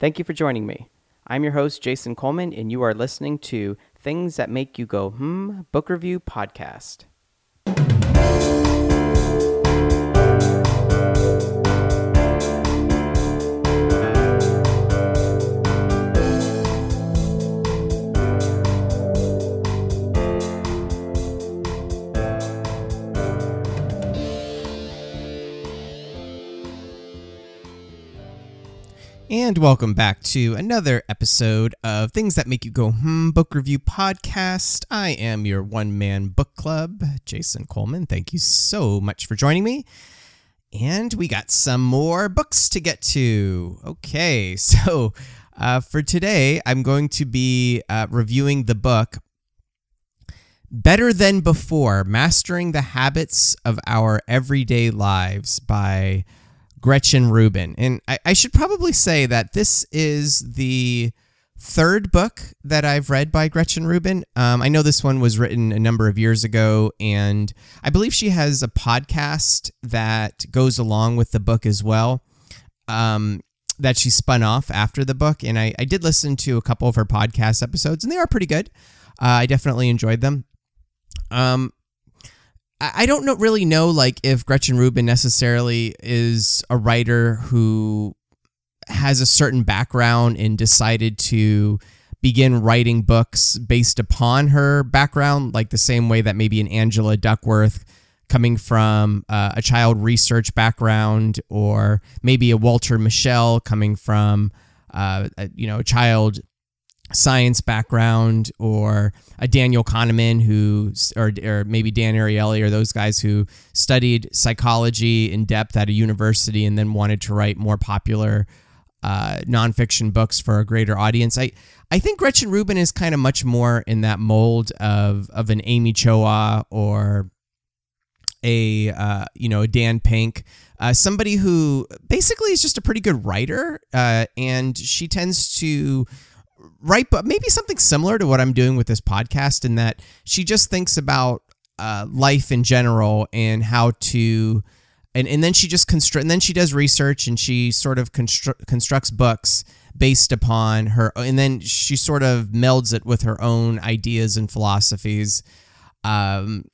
Thank you for joining me. I'm your host, Jason Coleman, and you are listening to Things That Make You Go Hmm Book Review Podcast. And welcome back to another episode of Things That Make You Go Hmm Book Review Podcast. I am your one man book club, Jason Coleman. Thank you so much for joining me. And we got some more books to get to. Okay, so uh, for today, I'm going to be uh, reviewing the book Better Than Before Mastering the Habits of Our Everyday Lives by Gretchen Rubin. And I, I, should probably say that this is the third book that I've read by Gretchen Rubin. Um, I know this one was written a number of years ago, and I believe she has a podcast that goes along with the book as well. Um, that she spun off after the book, and I, I did listen to a couple of her podcast episodes, and they are pretty good. Uh, I definitely enjoyed them. Um, I don't know, really know like if Gretchen Rubin necessarily is a writer who has a certain background and decided to begin writing books based upon her background, like the same way that maybe an Angela Duckworth coming from uh, a child research background, or maybe a Walter Mischel coming from uh, a, you know a child science background or a Daniel Kahneman who or, or maybe Dan Ariely or those guys who studied psychology in depth at a university and then wanted to write more popular uh, nonfiction books for a greater audience. I I think Gretchen Rubin is kind of much more in that mold of of an Amy Chua or a uh, you know Dan Pink, uh, somebody who basically is just a pretty good writer, uh, and she tends to right but maybe something similar to what i'm doing with this podcast in that she just thinks about uh, life in general and how to and, and then she just construct and then she does research and she sort of constru- constructs books based upon her and then she sort of melds it with her own ideas and philosophies um,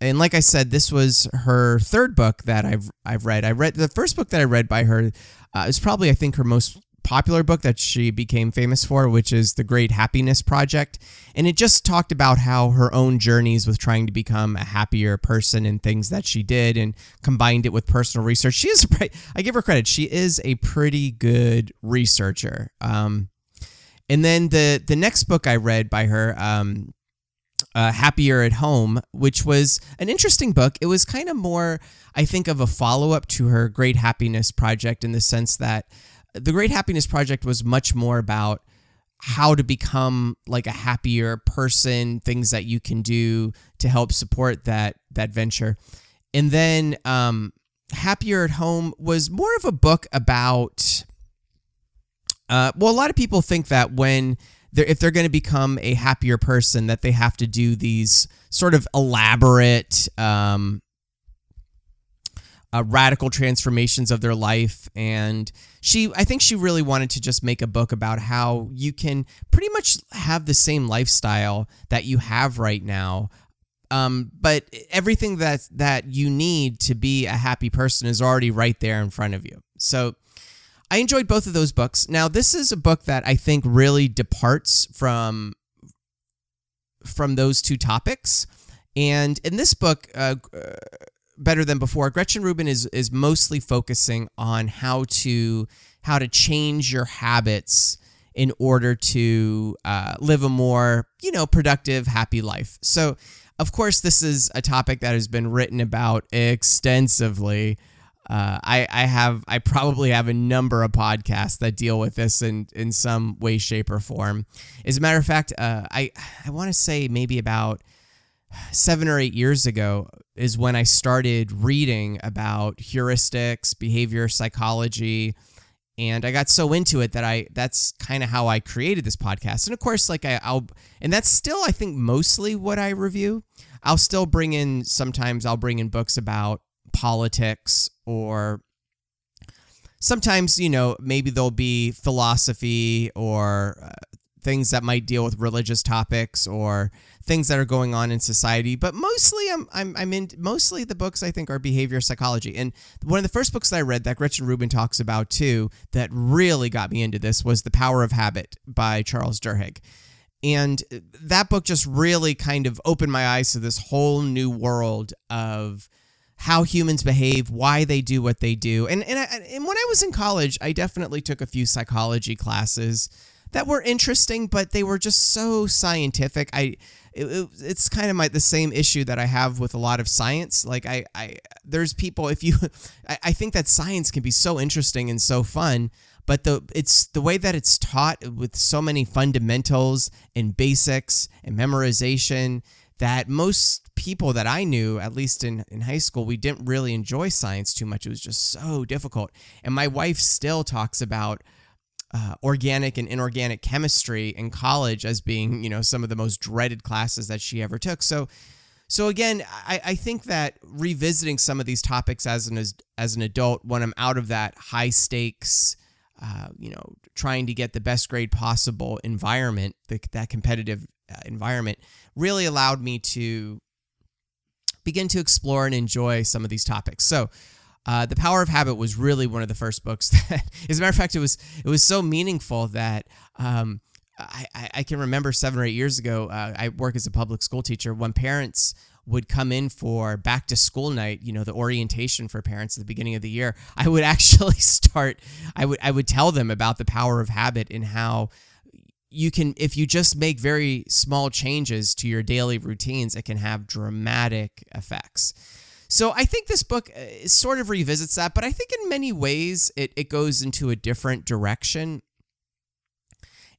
and like I said, this was her third book that I've I've read. I read the first book that I read by her uh, is probably I think her most popular book that she became famous for, which is The Great Happiness Project. And it just talked about how her own journeys with trying to become a happier person and things that she did and combined it with personal research. She is, I give her credit, she is a pretty good researcher. Um, and then the, the next book I read by her, um, uh, Happier at Home, which was an interesting book. It was kind of more, I think, of a follow up to her Great Happiness Project in the sense that the Great Happiness Project was much more about how to become like a happier person, things that you can do to help support that that venture. And then um, Happier at Home was more of a book about. Uh, well, a lot of people think that when they're, if they're going to become a happier person, that they have to do these sort of elaborate um, uh, radical transformations of their life. And she, I think she really wanted to just make a book about how you can pretty much have the same lifestyle that you have right now. Um, but everything that that you need to be a happy person is already right there in front of you. So I enjoyed both of those books. Now this is a book that I think really departs from from those two topics. And in this book, uh, better than before. Gretchen Rubin is is mostly focusing on how to how to change your habits in order to uh, live a more you know productive, happy life. So, of course, this is a topic that has been written about extensively. Uh, I, I have I probably have a number of podcasts that deal with this in, in some way, shape, or form. As a matter of fact, uh, I I want to say maybe about seven or eight years ago is when I started reading about heuristics, behavior psychology, and I got so into it that I that's kind of how I created this podcast. And of course, like I, I'll and that's still I think mostly what I review. I'll still bring in sometimes I'll bring in books about politics or sometimes, you know, maybe there'll be philosophy or uh, things that might deal with religious topics or things that are going on in society. But mostly, I'm I'm I'm in mostly the books I think are behavior psychology. And one of the first books that I read that Gretchen Rubin talks about too that really got me into this was The Power of Habit by Charles Duhigg. And that book just really kind of opened my eyes to this whole new world of how humans behave, why they do what they do. And and, I, and when I was in college, I definitely took a few psychology classes that were interesting, but they were just so scientific. I it, it, it's kind of my the same issue that I have with a lot of science. Like I, I there's people if you I, I think that science can be so interesting and so fun, but the it's the way that it's taught with so many fundamentals and basics and memorization that most people that I knew, at least in, in high school, we didn't really enjoy science too much. It was just so difficult. And my wife still talks about uh, organic and inorganic chemistry in college as being, you know, some of the most dreaded classes that she ever took. So, so again, I, I think that revisiting some of these topics as an as, as an adult, when I'm out of that high stakes, uh, you know, trying to get the best grade possible environment, the, that competitive uh, environment, really allowed me to begin to explore and enjoy some of these topics. So, uh, the Power of Habit was really one of the first books that, as a matter of fact, it was it was so meaningful that um, I, I can remember seven or eight years ago. Uh, I work as a public school teacher. When parents would come in for back to school night, you know, the orientation for parents at the beginning of the year, I would actually start. I would I would tell them about the power of habit and how you can if you just make very small changes to your daily routines, it can have dramatic effects. So I think this book uh, sort of revisits that, but I think in many ways it, it goes into a different direction.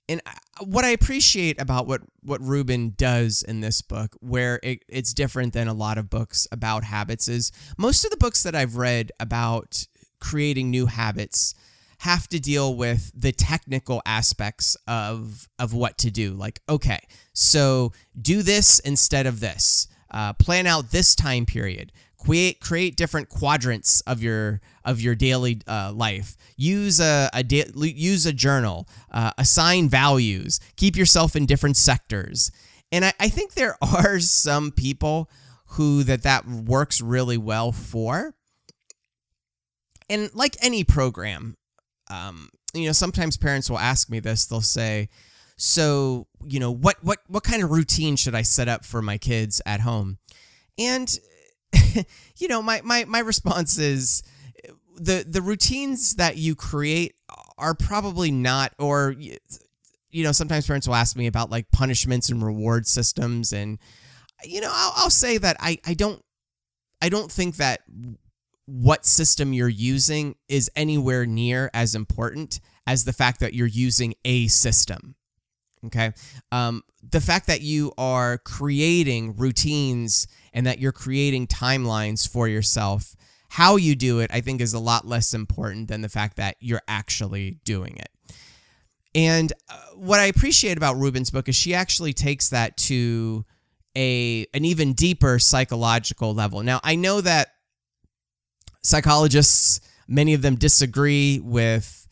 And what I appreciate about what, what Rubin does in this book, where it, it's different than a lot of books about habits, is most of the books that I've read about creating new habits have to deal with the technical aspects of of what to do. Like, okay, so do this instead of this. Uh, plan out this time period create create different quadrants of your of your daily uh, life. Use a, a da- use a journal. Uh, assign values. Keep yourself in different sectors. And I, I think there are some people who that that works really well for. And like any program, um, you know, sometimes parents will ask me this. They'll say, "So, you know, what what what kind of routine should I set up for my kids at home?" And you know, my, my, my response is the, the routines that you create are probably not, or, you know, sometimes parents will ask me about like punishments and reward systems. And, you know, I'll, I'll say that I, I don't, I don't think that what system you're using is anywhere near as important as the fact that you're using a system. Okay. Um, the fact that you are creating routines and that you're creating timelines for yourself, how you do it, I think, is a lot less important than the fact that you're actually doing it. And uh, what I appreciate about Rubin's book is she actually takes that to a an even deeper psychological level. Now, I know that psychologists, many of them disagree with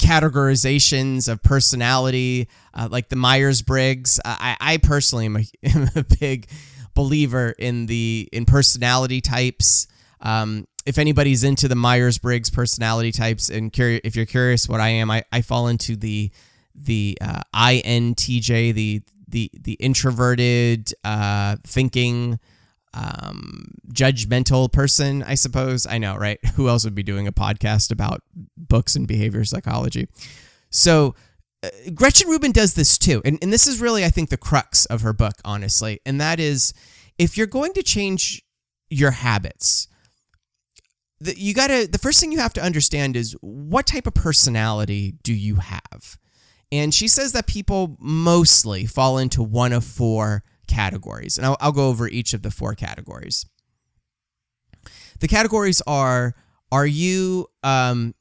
categorizations of personality, uh, like the Myers Briggs. Uh, I, I personally am a, am a, big believer in the in personality types. Um, if anybody's into the Myers Briggs personality types, and curi- if you're curious what I am, I, I fall into the the uh, INTJ, the the the introverted uh, thinking um, judgmental person, I suppose. I know, right? Who else would be doing a podcast about books and behavior psychology? So, uh, Gretchen Rubin does this too. And, and this is really, I think, the crux of her book, honestly. And that is if you're going to change your habits, the, you got to, the first thing you have to understand is what type of personality do you have? And she says that people mostly fall into one of four categories. And I'll, I'll go over each of the four categories. The categories are Are you um,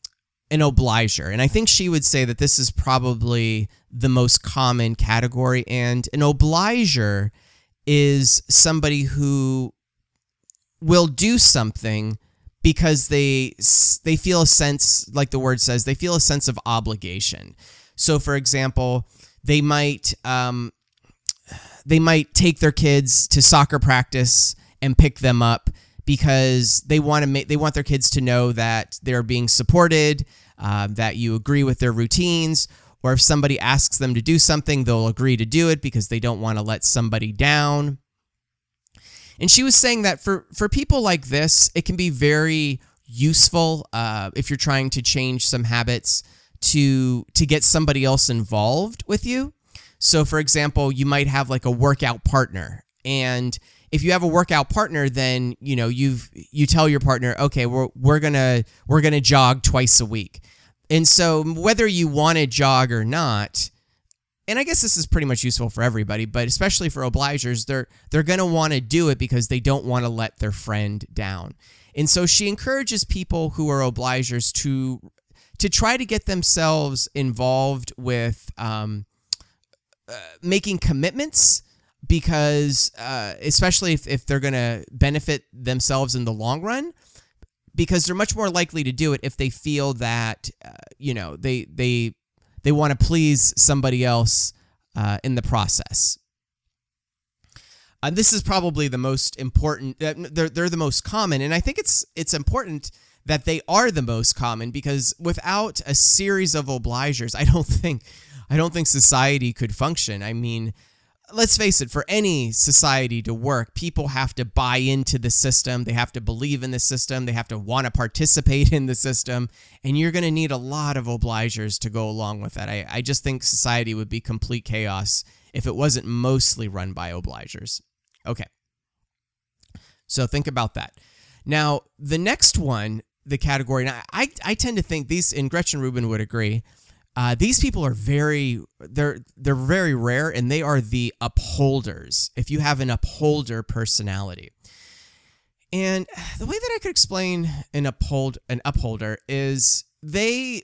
an obliger? And I think she would say that this is probably the most common category. And an obliger is somebody who will do something because they they feel a sense like the word says they feel a sense of obligation so for example they might um, they might take their kids to soccer practice and pick them up because they want to make they want their kids to know that they're being supported uh, that you agree with their routines or if somebody asks them to do something they'll agree to do it because they don't want to let somebody down and she was saying that for for people like this, it can be very useful uh, if you're trying to change some habits to to get somebody else involved with you. So, for example, you might have like a workout partner, and if you have a workout partner, then you know you've you tell your partner, okay, we're we're gonna we're gonna jog twice a week, and so whether you want to jog or not, and I guess this is pretty much useful for everybody, but especially for obligers, they're they're to want to do it because they don't want to let their friend down. And so she encourages people who are obligers to to try to get themselves involved with um, making commitments because uh, especially if, if they're going to benefit themselves in the long run because they're much more likely to do it if they feel that uh, you know they they they want to please somebody else uh, in the process. Uh, this is probably the most important. Uh, they're they're the most common, and I think it's it's important that they are the most common because without a series of obligers, I don't think I don't think society could function. I mean, let's face it, for any society to work, people have to buy into the system. They have to believe in the system. They have to want to participate in the system. And you're going to need a lot of obligers to go along with that. I, I just think society would be complete chaos if it wasn't mostly run by obligers. Okay. So think about that. Now, the next one, the category, and I, I, I tend to think these, and Gretchen Rubin would agree, uh, these people are very they're they're very rare, and they are the upholders. If you have an upholder personality, and the way that I could explain an uphold an upholder is they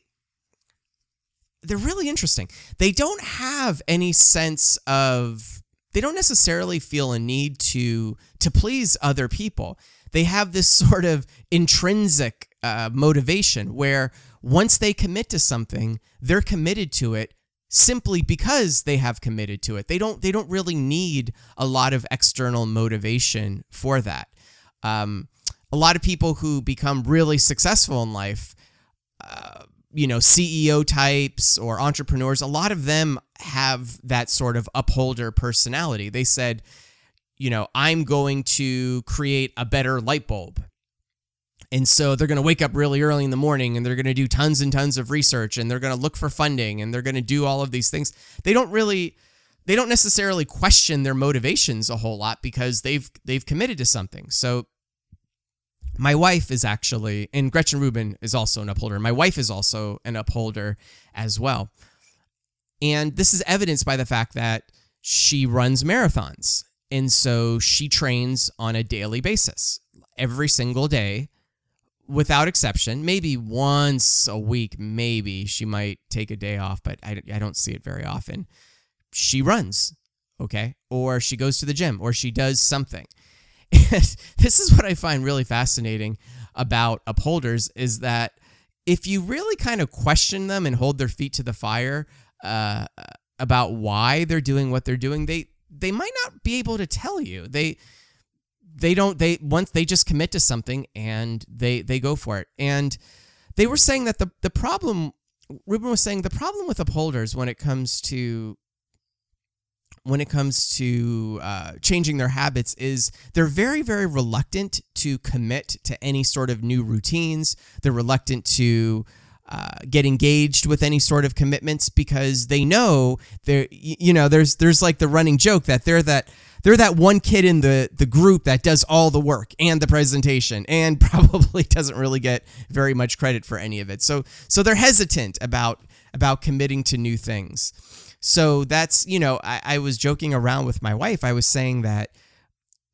they're really interesting. They don't have any sense of they don't necessarily feel a need to to please other people. They have this sort of intrinsic uh, motivation where once they commit to something, they're committed to it simply because they have committed to it. They don't they don't really need a lot of external motivation for that. Um, a lot of people who become really successful in life, uh, you know, CEO types or entrepreneurs, a lot of them have that sort of upholder personality. They said, you know, I'm going to create a better light bulb. And so they're going to wake up really early in the morning and they're going to do tons and tons of research and they're going to look for funding and they're going to do all of these things. They don't really they don't necessarily question their motivations a whole lot because they've they've committed to something. So my wife is actually and Gretchen Rubin is also an upholder. My wife is also an upholder as well. And this is evidenced by the fact that she runs marathons. And so she trains on a daily basis. Every single day without exception, maybe once a week, maybe she might take a day off, but I, I don't see it very often. She runs, okay? Or she goes to the gym, or she does something. this is what I find really fascinating about upholders is that if you really kind of question them and hold their feet to the fire uh, about why they're doing what they're doing, they they might not be able to tell you. They they don't they once they just commit to something and they they go for it. And they were saying that the the problem Rubin was saying the problem with upholders when it comes to when it comes to uh, changing their habits is they're very very reluctant to commit to any sort of new routines. They're reluctant to uh, get engaged with any sort of commitments because they know they're you know there's there's like the running joke that they're that they're that one kid in the the group that does all the work and the presentation and probably doesn't really get very much credit for any of it. So so they're hesitant about about committing to new things. So that's you know I, I was joking around with my wife. I was saying that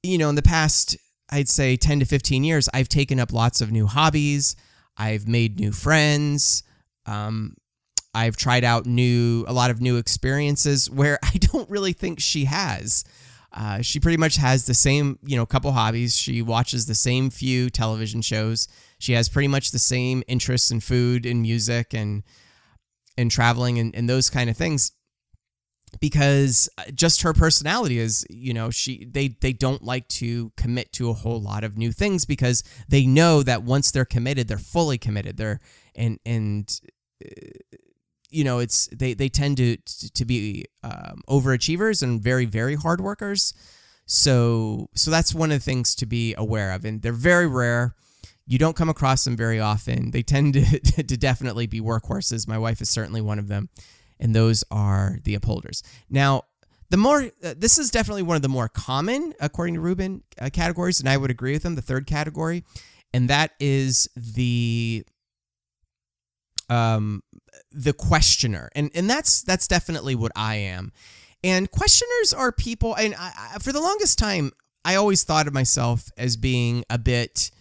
you know in the past I'd say 10 to 15 years I've taken up lots of new hobbies. I've made new friends. Um, I've tried out new a lot of new experiences where I don't really think she has. Uh, she pretty much has the same, you know, couple hobbies. She watches the same few television shows. She has pretty much the same interests in food and music and and traveling and, and those kind of things because uh, just her personality is you know she they they don't like to commit to a whole lot of new things because they know that once they're committed they're fully committed they're and and uh, you know it's they they tend to to be um, overachievers and very very hard workers. So so that's one of the things to be aware of. And they're very rare. You don't come across them very often. They tend to to definitely be workhorses. My wife is certainly one of them. And those are the upholders. Now, the more uh, this is definitely one of the more common, according to Rubin, uh, categories, and I would agree with them. The third category, and that is the um the questioner, and and that's that's definitely what I am. And questioners are people, and I, I, for the longest time, I always thought of myself as being a bit.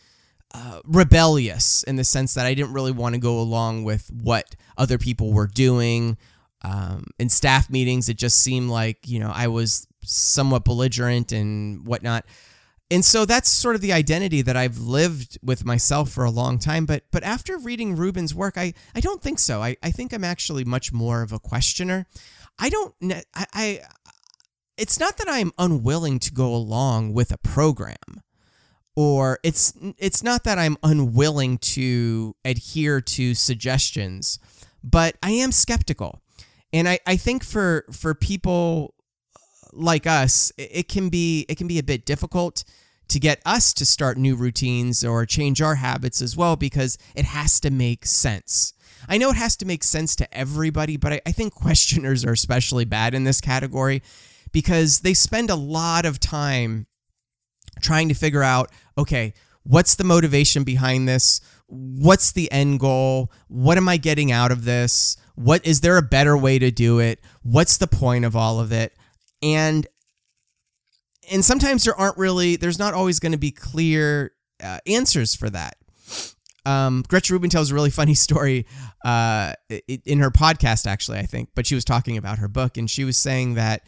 Uh, rebellious in the sense that I didn't really want to go along with what other people were doing um, in staff meetings, it just seemed like, you know, I was somewhat belligerent and whatnot. And so that's sort of the identity that I've lived with myself for a long time. But but after reading Rubin's work, I, I don't think so. I, I think I'm actually much more of a questioner. I don't I, I it's not that I'm unwilling to go along with a program or it's it's not that I'm unwilling to adhere to suggestions, but I am skeptical. And I, I think for for people like us, it can be it can be a bit difficult to get us to start new routines or change our habits as well because it has to make sense. I know it has to make sense to everybody, but I, think questioners are especially bad in this category because they spend a lot of time trying to figure out okay, what's the motivation behind this? What's the end goal? What am I getting out of this? What is there a better way to do it? What's the point of all of it? And and sometimes there aren't really there's not always going to be clear uh, answers for that. Um, Gretchen Rubin tells a really funny story uh, in her podcast, actually, I think, but she was talking about her book, and she was saying that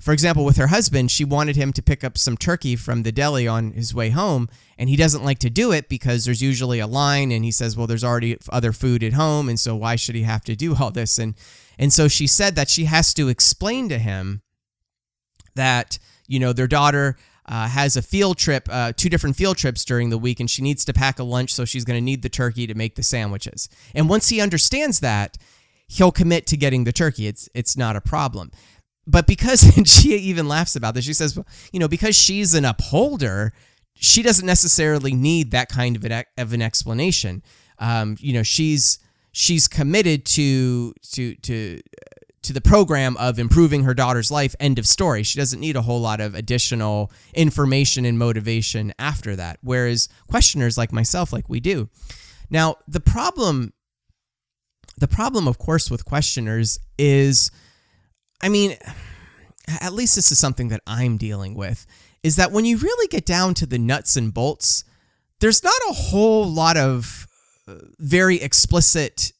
for example, with her husband, she wanted him to pick up some turkey from the deli on his way home, and he doesn't like to do it because there's usually a line, and he says, "Well, there's already other food at home, and so why should he have to do all this?" and and so she said that she has to explain to him that you know their daughter uh, has a field trip, uh, two different field trips during the week, and she needs to pack a lunch, so she's going to need the turkey to make the sandwiches. And once he understands that, he'll commit to getting the turkey. It's it's not a problem but because and she even laughs about this she says you know because she's an upholder she doesn't necessarily need that kind of an, of an explanation um, you know she's she's committed to to to to the program of improving her daughter's life end of story. She doesn't need a whole lot of additional information and motivation after that whereas questioners like myself like we do. Now the problem the problem of course with questioners is I mean, at least this is something that I'm dealing with, is that when you really get down to the nuts and bolts, there's not a whole lot of uh, very explicit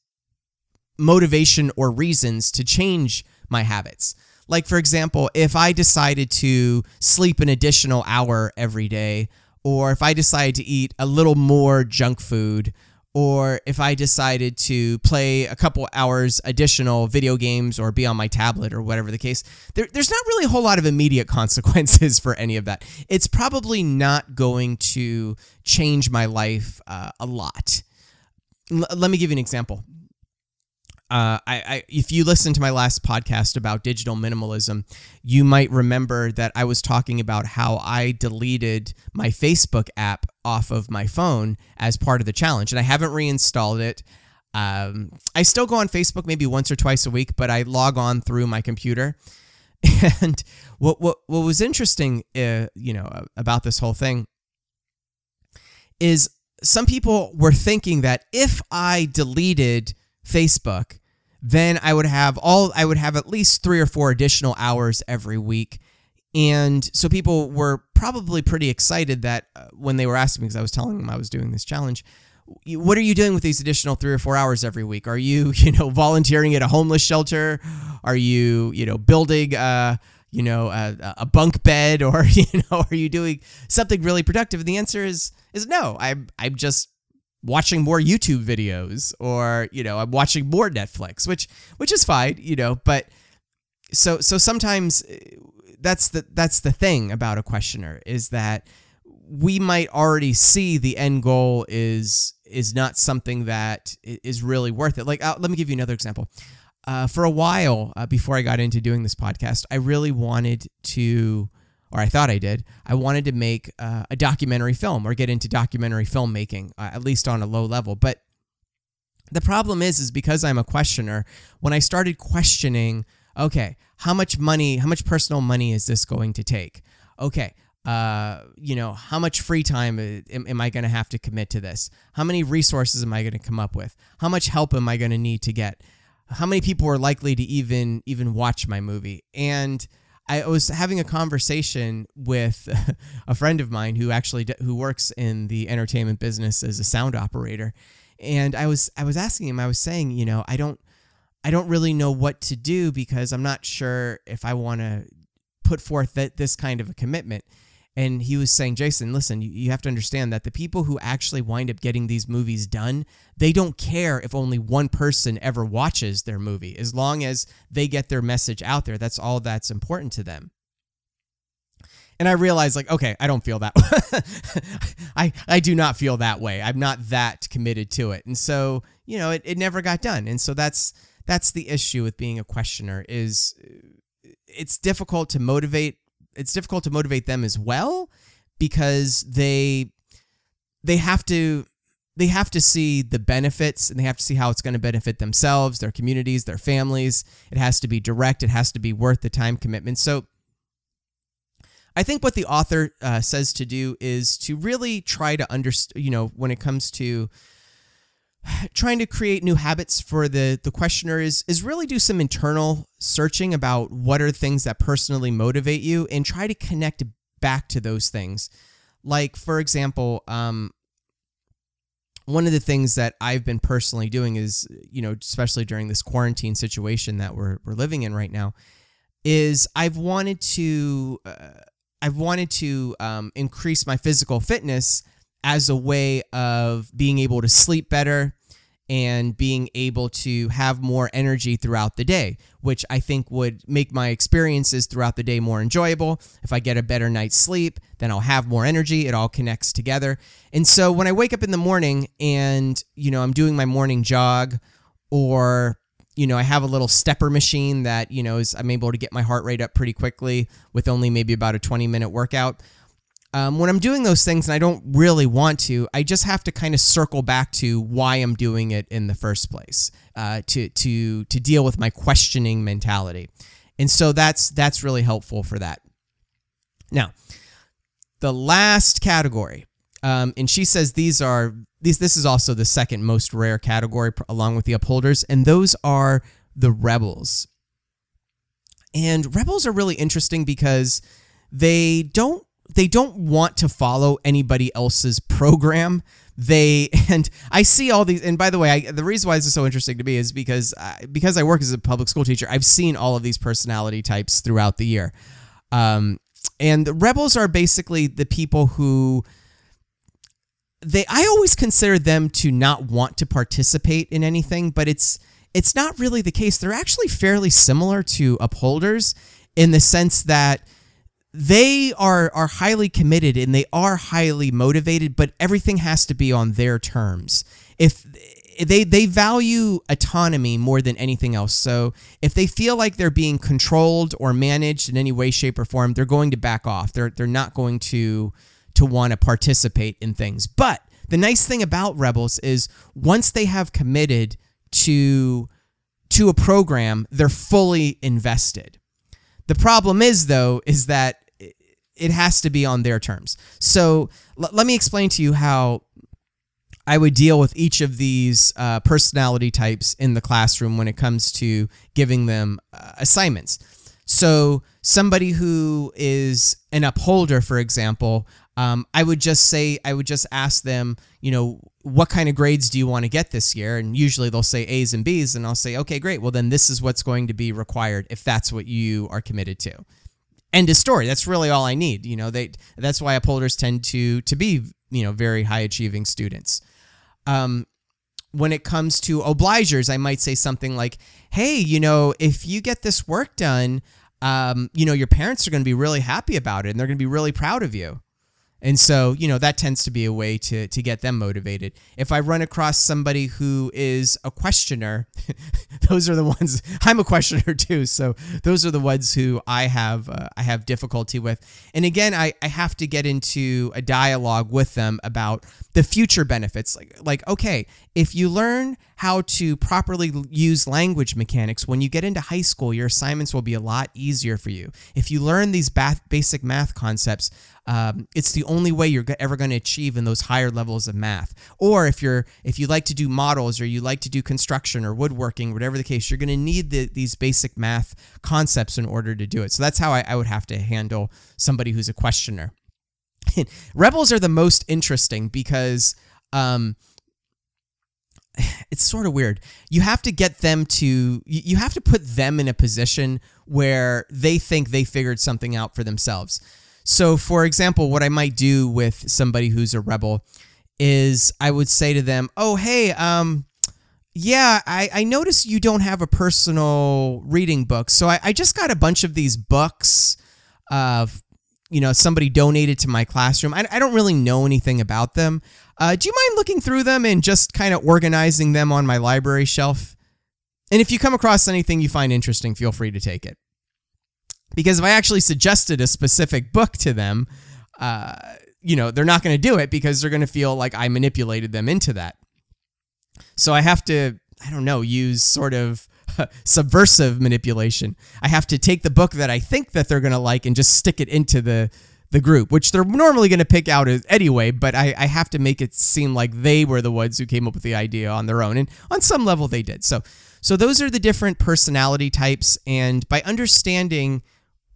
motivation or reasons to change my habits. Like, for example, if I decided to sleep an additional hour every day, or if I decided to eat a little more junk food, or if I decided to play a couple hours additional video games or be on my tablet or whatever the case, there, there's not really a whole lot of immediate consequences for any of that. It's probably not going to change my life uh, a lot. L- let me give you an example. Uh, I, I, if you listen to my last podcast about digital minimalism, you might remember that I was talking about how I deleted my Facebook app off of my phone as part of the challenge, and I haven't reinstalled it. Um, I still go on Facebook maybe once or twice a week, but I log on through my computer. And what what what was interesting, uh, you know, about this whole thing is some people were thinking that if I deleted Facebook, then I would have all I would have at least 3 or 4 additional hours every week. And so people were probably pretty excited that uh, when they were asking me because I was telling them I was doing this challenge, what are you doing with these additional 3 or 4 hours every week? Are you, you know, volunteering at a homeless shelter? Are you, you know, building uh you know a, a bunk bed or you know are you doing something really productive and the answer is is no i'm i'm just watching more YouTube videos or you know I'm watching more Netflix which which is fine you know but so so sometimes uh, that's the that's the thing about a questioner is that we might already see the end goal is is not something that is really worth it. Like let me give you another example. Uh, for a while uh, before I got into doing this podcast I really wanted to or I thought I did, I wanted to make uh, a documentary film or get into documentary filmmaking, uh, at least on a low level. But the problem is, is because I'm a questioner, when I started questioning, okay, how much money, how much personal money is this going to take? Okay, uh, you know, how much free time am, am I going to have to commit to this? How many resources am I going to come up with? How much help am I going to need to get? How many people are likely to even even watch my movie? And I was having a conversation with a friend of mine who actually who works in the entertainment business as a sound operator, and I was I was asking him. I was saying, you know, I don't I don't really know what to do because I'm not sure if I want to put forth that this kind of a commitment. And he was saying, Jason, listen, you, you have to understand that the people who actually wind up getting these movies done, they don't care if only one person ever watches their movie. As long as they get their message out there, that's all that's important to them. And I realized, like, okay, I don't feel that. I I do not feel that way. I'm not that committed to it, and so you know, it, it never got done. And so that's that's the issue with being a questioner is uh, it's difficult to motivate it's difficult to motivate them as well because they they have to they have to see the benefits and they have to see how it's going to benefit themselves, their communities, their families. It has to be direct, it has to be worth the time commitment. So I think what the author uh, says to do is to really try to understand, you know, when it comes to trying to create new habits for the the questioner is is really do some internal searching about what are things that personally motivate you and try to connect back to those things. Like for example um, one of the things that I've been personally doing is you know especially during this quarantine situation that we're we're living in right now is I've wanted to uh, I've wanted to um, increase my physical fitness as a way of being able to sleep better and being able to have more energy throughout the day, which I think would make my experiences throughout the day more enjoyable. If I get a better night's sleep, then I'll have more energy. It all connects together. And so when I wake up in the morning and, you know, I'm doing my morning jog or you know, I have a little stepper machine that, you know, is I'm able to get my heart rate up pretty quickly with only maybe about a 20 minute workout um, when I'm doing those things and I don't really want to, I just have to kind of circle back to why I'm doing it in the first place, uh, to to to deal with my questioning mentality, and so that's that's really helpful for that. Now, the last category, um, and she says these are these. This is also the second most rare category, along with the upholders, and those are the rebels. And rebels are really interesting because they don't they don't want to follow anybody else's program. They and I see all these and by the way I, the reason why this is so interesting to me is because I, because I work as a public school teacher I've seen all of these personality types throughout the year. Um, and the rebels are basically the people who they I always consider them to not want to participate in anything but it's it's not really the case. They're actually fairly similar to upholders in the sense that they are are highly committed and they are highly motivated, but everything has to be on their terms. If they they value autonomy more than anything else. So if they feel like they're being controlled or managed in any way, shape, or form, they're going to back off. They're they're not going to to want to participate in things. But the nice thing about rebels is once they have committed to to a program, they're fully invested. The problem is though is that it has to be on their terms. So l- let me explain to you how I would deal with each of these uh, personality types in the classroom when it comes to giving them uh, assignments. So, somebody who is an upholder, for example, um, I would just say, I would just ask them, you know, what kind of grades do you want to get this year? And usually they'll say A's and B's, and I'll say, okay, great. Well, then this is what's going to be required if that's what you are committed to end of story. That's really all I need. You know, they that's why upholders tend to to be you know very high achieving students. Um, when it comes to obligers, I might say something like, "Hey, you know, if you get this work done, um, you know, your parents are going to be really happy about it, and they're going to be really proud of you." And so, you know, that tends to be a way to to get them motivated. If I run across somebody who is a questioner, those are the ones I'm a questioner too. So those are the ones who I have uh, I have difficulty with. And again, I I have to get into a dialogue with them about the future benefits. Like like okay, if you learn how to properly use language mechanics when you get into high school, your assignments will be a lot easier for you. If you learn these basic math concepts, um, it's the only way you're ever going to achieve in those higher levels of math. Or if you're if you like to do models or you like to do construction or woodworking, whatever the case, you're going to need the, these basic math concepts in order to do it. So that's how I, I would have to handle somebody who's a questioner. Rebels are the most interesting because um, it's sort of weird. You have to get them to you have to put them in a position where they think they figured something out for themselves. So, for example, what I might do with somebody who's a rebel is I would say to them, "Oh, hey, um, yeah, I, I noticed you don't have a personal reading book, so I, I just got a bunch of these books. Uh, you know, somebody donated to my classroom. I, I don't really know anything about them. Uh, do you mind looking through them and just kind of organizing them on my library shelf? And if you come across anything you find interesting, feel free to take it." Because if I actually suggested a specific book to them, uh, you know, they're not going to do it because they're going to feel like I manipulated them into that. So I have to, I don't know, use sort of subversive manipulation. I have to take the book that I think that they're going to like and just stick it into the the group, which they're normally going to pick out anyway, but I, I have to make it seem like they were the ones who came up with the idea on their own. And on some level, they did. So, so those are the different personality types. And by understanding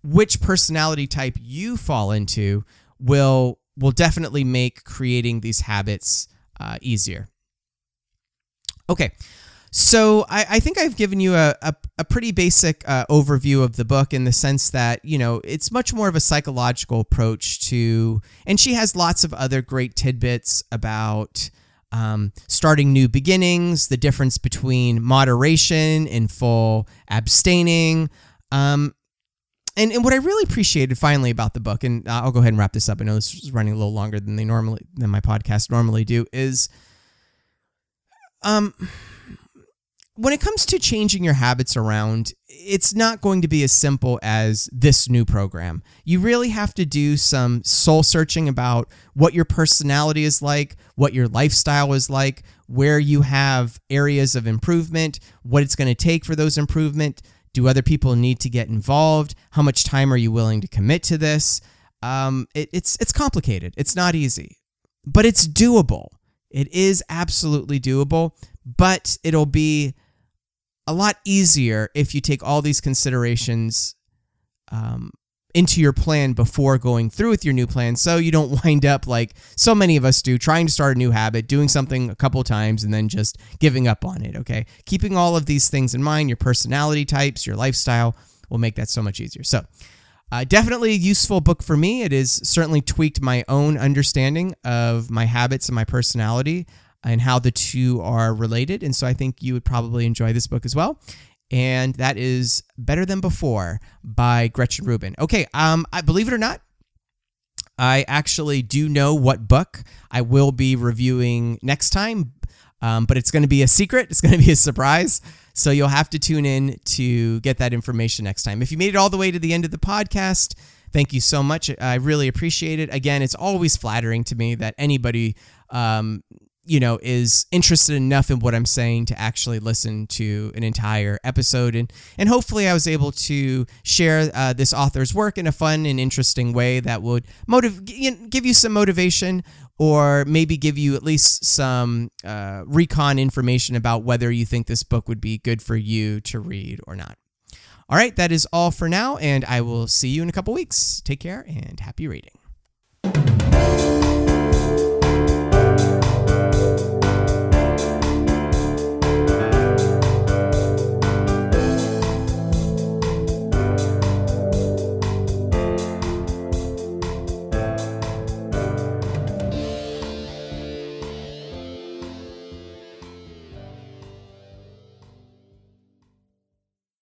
which personality type you fall into will will definitely make creating these habits uh, easier. Okay, so I, I, think I've given you a, a, a pretty basic uh, overview of the book in the sense that, you know, it's much more of a psychological approach to, and she has lots of other great tidbits about um, starting new beginnings, the difference between moderation and full abstaining. Um, and, and what I really appreciated finally about the book, and I'll go ahead and wrap this up. I know this is running a little longer than they normally than my podcast normally do. Is um when it comes to changing your habits around, it's not going to be as simple as this new program. You really have to do some soul searching about what your personality is like, what your lifestyle is like, where you have areas of improvement, what it's going to take for those improvement do other people need to get involved? How much time are you willing to commit to this? Um, it, it's it's complicated. It's not easy, but it's doable. It is absolutely doable, but it'll be a lot easier if you take all these considerations um, into your plan before going through with your new plan. So you don't wind up like so many of us do trying to start a new habit doing something a couple times and then just giving up on it okay? Keeping all of these things in mind your personality types your lifestyle will make that so much easier. So uh, definitely a useful book for me. It has certainly tweaked my own understanding of my habits and my personality and how the two are related and so i think you would probably enjoy this book as well and that is Better Than Before by Gretchen Rubin. Okay, um, I believe it or not, I actually do know what book I will be reviewing next time, um, but it's going to be a secret. It's going to be a surprise. So you'll have to tune in to get that information next time. If you made it all the way to the end of the podcast, thank you so much. I really appreciate it. Again, it's always flattering to me that anybody um, you know is interested enough in what I'm saying to actually listen to an entire episode and and hopefully I was able to share uh, this author's work in a fun and interesting way that would motive give you some motivation or maybe give you at least some uh, recon information about whether you think this book would be good for you to read or not. All right, that is all for now, and I will see you in a couple weeks. Take care and happy reading.